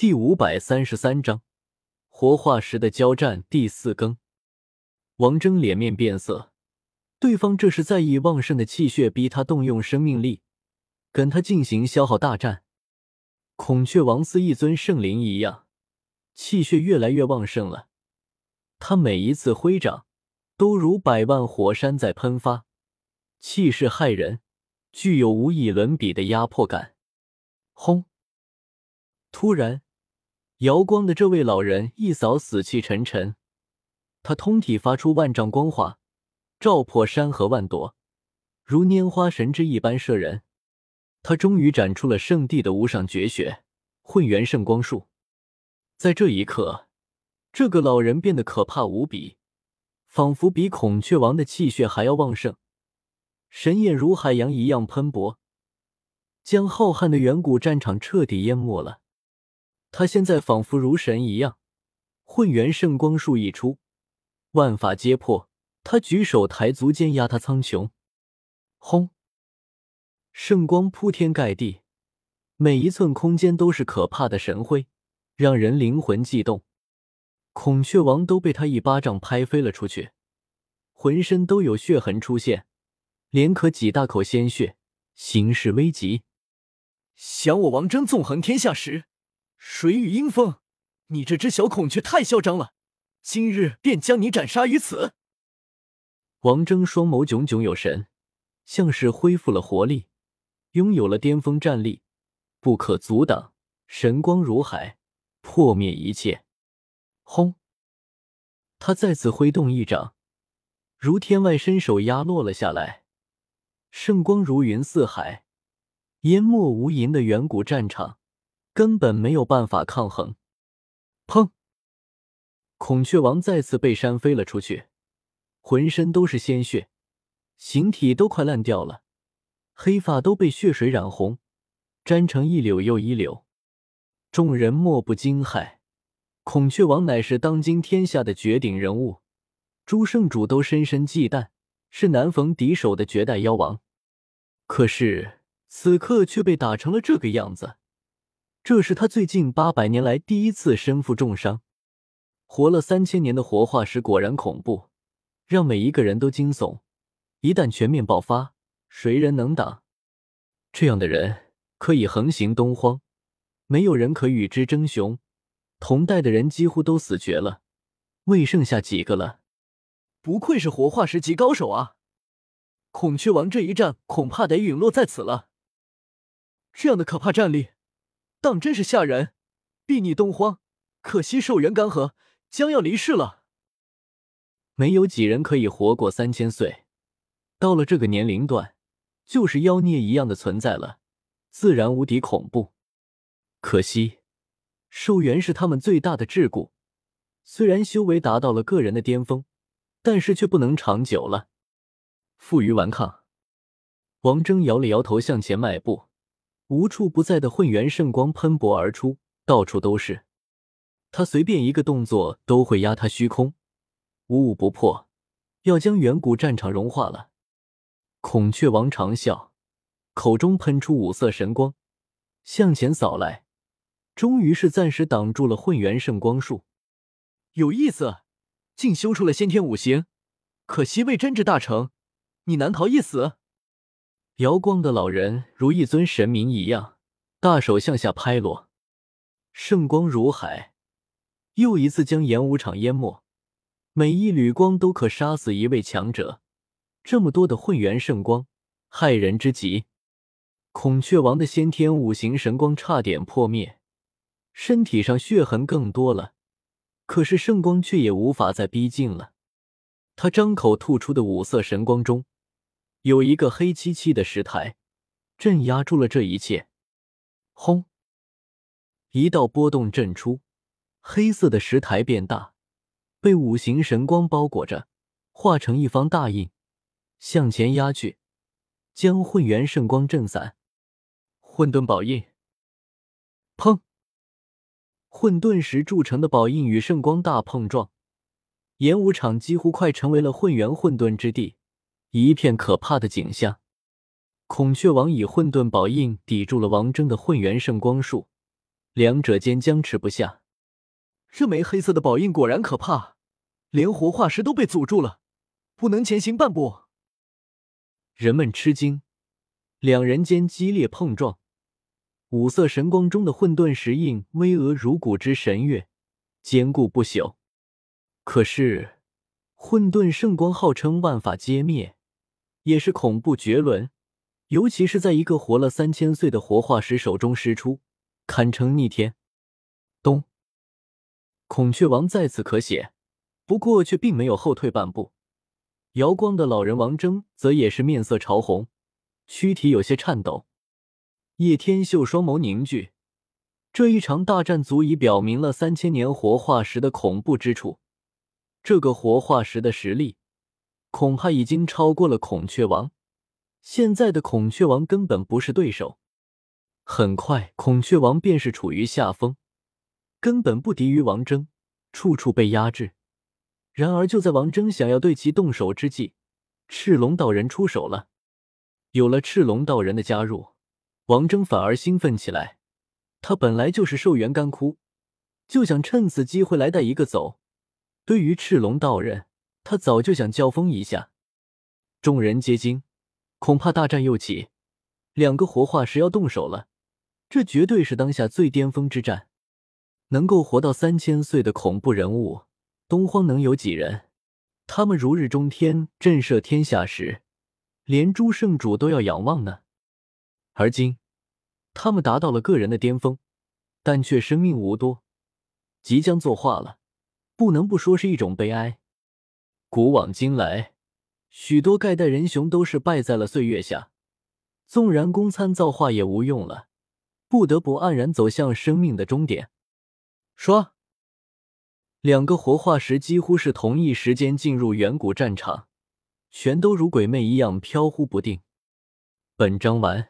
第五百三十三章活化石的交战第四更。王峥脸面变色，对方这是在意旺盛的气血逼他动用生命力，跟他进行消耗大战。孔雀王似一尊圣灵一样，气血越来越旺盛了。他每一次挥掌，都如百万火山在喷发，气势骇人，具有无以伦比的压迫感。轰！突然，瑶光的这位老人一扫死气沉沉，他通体发出万丈光华，照破山河万朵，如拈花神之一般摄人。他终于展出了圣地的无上绝学——混元圣光术。在这一刻，这个老人变得可怕无比，仿佛比孔雀王的气血还要旺盛，神焰如海洋一样喷薄，将浩瀚的远古战场彻底淹没了。他现在仿佛如神一样，混元圣光术一出，万法皆破。他举手抬足，间压他苍穹，轰！圣光铺天盖地，每一寸空间都是可怕的神辉，让人灵魂悸动。孔雀王都被他一巴掌拍飞了出去，浑身都有血痕出现，连咳几大口鲜血，形势危急。想我王峥纵横天下时，谁与阴风？你这只小孔雀太嚣张了，今日便将你斩杀于此！王峥双眸炯炯有神，像是恢复了活力。拥有了巅峰战力，不可阻挡，神光如海，破灭一切。轰！他再次挥动一掌，如天外伸手压落了下来，圣光如云似海，淹没无垠的远古战场，根本没有办法抗衡。砰！孔雀王再次被扇飞了出去，浑身都是鲜血，形体都快烂掉了。黑发都被血水染红，粘成一绺又一绺。众人莫不惊骇。孔雀王乃是当今天下的绝顶人物，诸圣主都深深忌惮，是难逢敌手的绝代妖王。可是此刻却被打成了这个样子，这是他最近八百年来第一次身负重伤。活了三千年的活化石果然恐怖，让每一个人都惊悚。一旦全面爆发。谁人能挡？这样的人可以横行东荒，没有人可与之争雄。同代的人几乎都死绝了，未剩下几个了。不愧是活化石级高手啊！孔雀王这一战恐怕得陨落在此了。这样的可怕战力，当真是吓人。睥睨东荒，可惜寿元干涸，将要离世了。没有几人可以活过三千岁，到了这个年龄段。就是妖孽一样的存在了，自然无敌恐怖。可惜，寿元是他们最大的桎梏。虽然修为达到了个人的巅峰，但是却不能长久了。负隅顽抗，王峥摇了摇头，向前迈步。无处不在的混元圣光喷薄而出，到处都是。他随便一个动作都会压塌虚空，无物不破，要将远古战场融化了。孔雀王长啸，口中喷出五色神光，向前扫来，终于是暂时挡住了混元圣光术。有意思，竟修出了先天五行，可惜未真至大成，你难逃一死。瑶光的老人如一尊神明一样，大手向下拍落，圣光如海，又一次将演武场淹没。每一缕光都可杀死一位强者。这么多的混元圣光，骇人之极。孔雀王的先天五行神光差点破灭，身体上血痕更多了，可是圣光却也无法再逼近了。他张口吐出的五色神光中，有一个黑漆漆的石台，镇压住了这一切。轰！一道波动震出，黑色的石台变大，被五行神光包裹着，化成一方大印。向前压去，将混元圣光震散。混沌宝印，砰！混沌石铸成的宝印与圣光大碰撞，演武场几乎快成为了混元混沌之地，一片可怕的景象。孔雀王以混沌宝印抵住了王峥的混元圣光术，两者间僵持不下。这枚黑色的宝印果然可怕，连活化石都被阻住了，不能前行半步。人们吃惊，两人间激烈碰撞，五色神光中的混沌石印巍峨如古之神月，坚固不朽。可是，混沌圣光号称万法皆灭，也是恐怖绝伦，尤其是在一个活了三千岁的活化石手中施出，堪称逆天。咚！孔雀王再次咳血，不过却并没有后退半步。瑶光的老人王峥则也是面色潮红，躯体有些颤抖。叶天秀双眸凝聚，这一场大战足以表明了三千年活化石的恐怖之处。这个活化石的实力，恐怕已经超过了孔雀王。现在的孔雀王根本不是对手。很快，孔雀王便是处于下风。根本不敌于王峥，处处被压制。然而，就在王峥想要对其动手之际，赤龙道人出手了。有了赤龙道人的加入，王峥反而兴奋起来。他本来就是寿元干枯，就想趁此机会来带一个走。对于赤龙道人，他早就想交锋一下。众人皆惊，恐怕大战又起，两个活化石要动手了。这绝对是当下最巅峰之战。能够活到三千岁的恐怖人物，东荒能有几人？他们如日中天，震慑天下时，连诸圣主都要仰望呢。而今，他们达到了个人的巅峰，但却生命无多，即将作画了，不能不说是一种悲哀。古往今来，许多盖代人雄都是败在了岁月下，纵然公参造化也无用了，不得不黯然走向生命的终点。说，两个活化石几乎是同一时间进入远古战场，全都如鬼魅一样飘忽不定。本章完。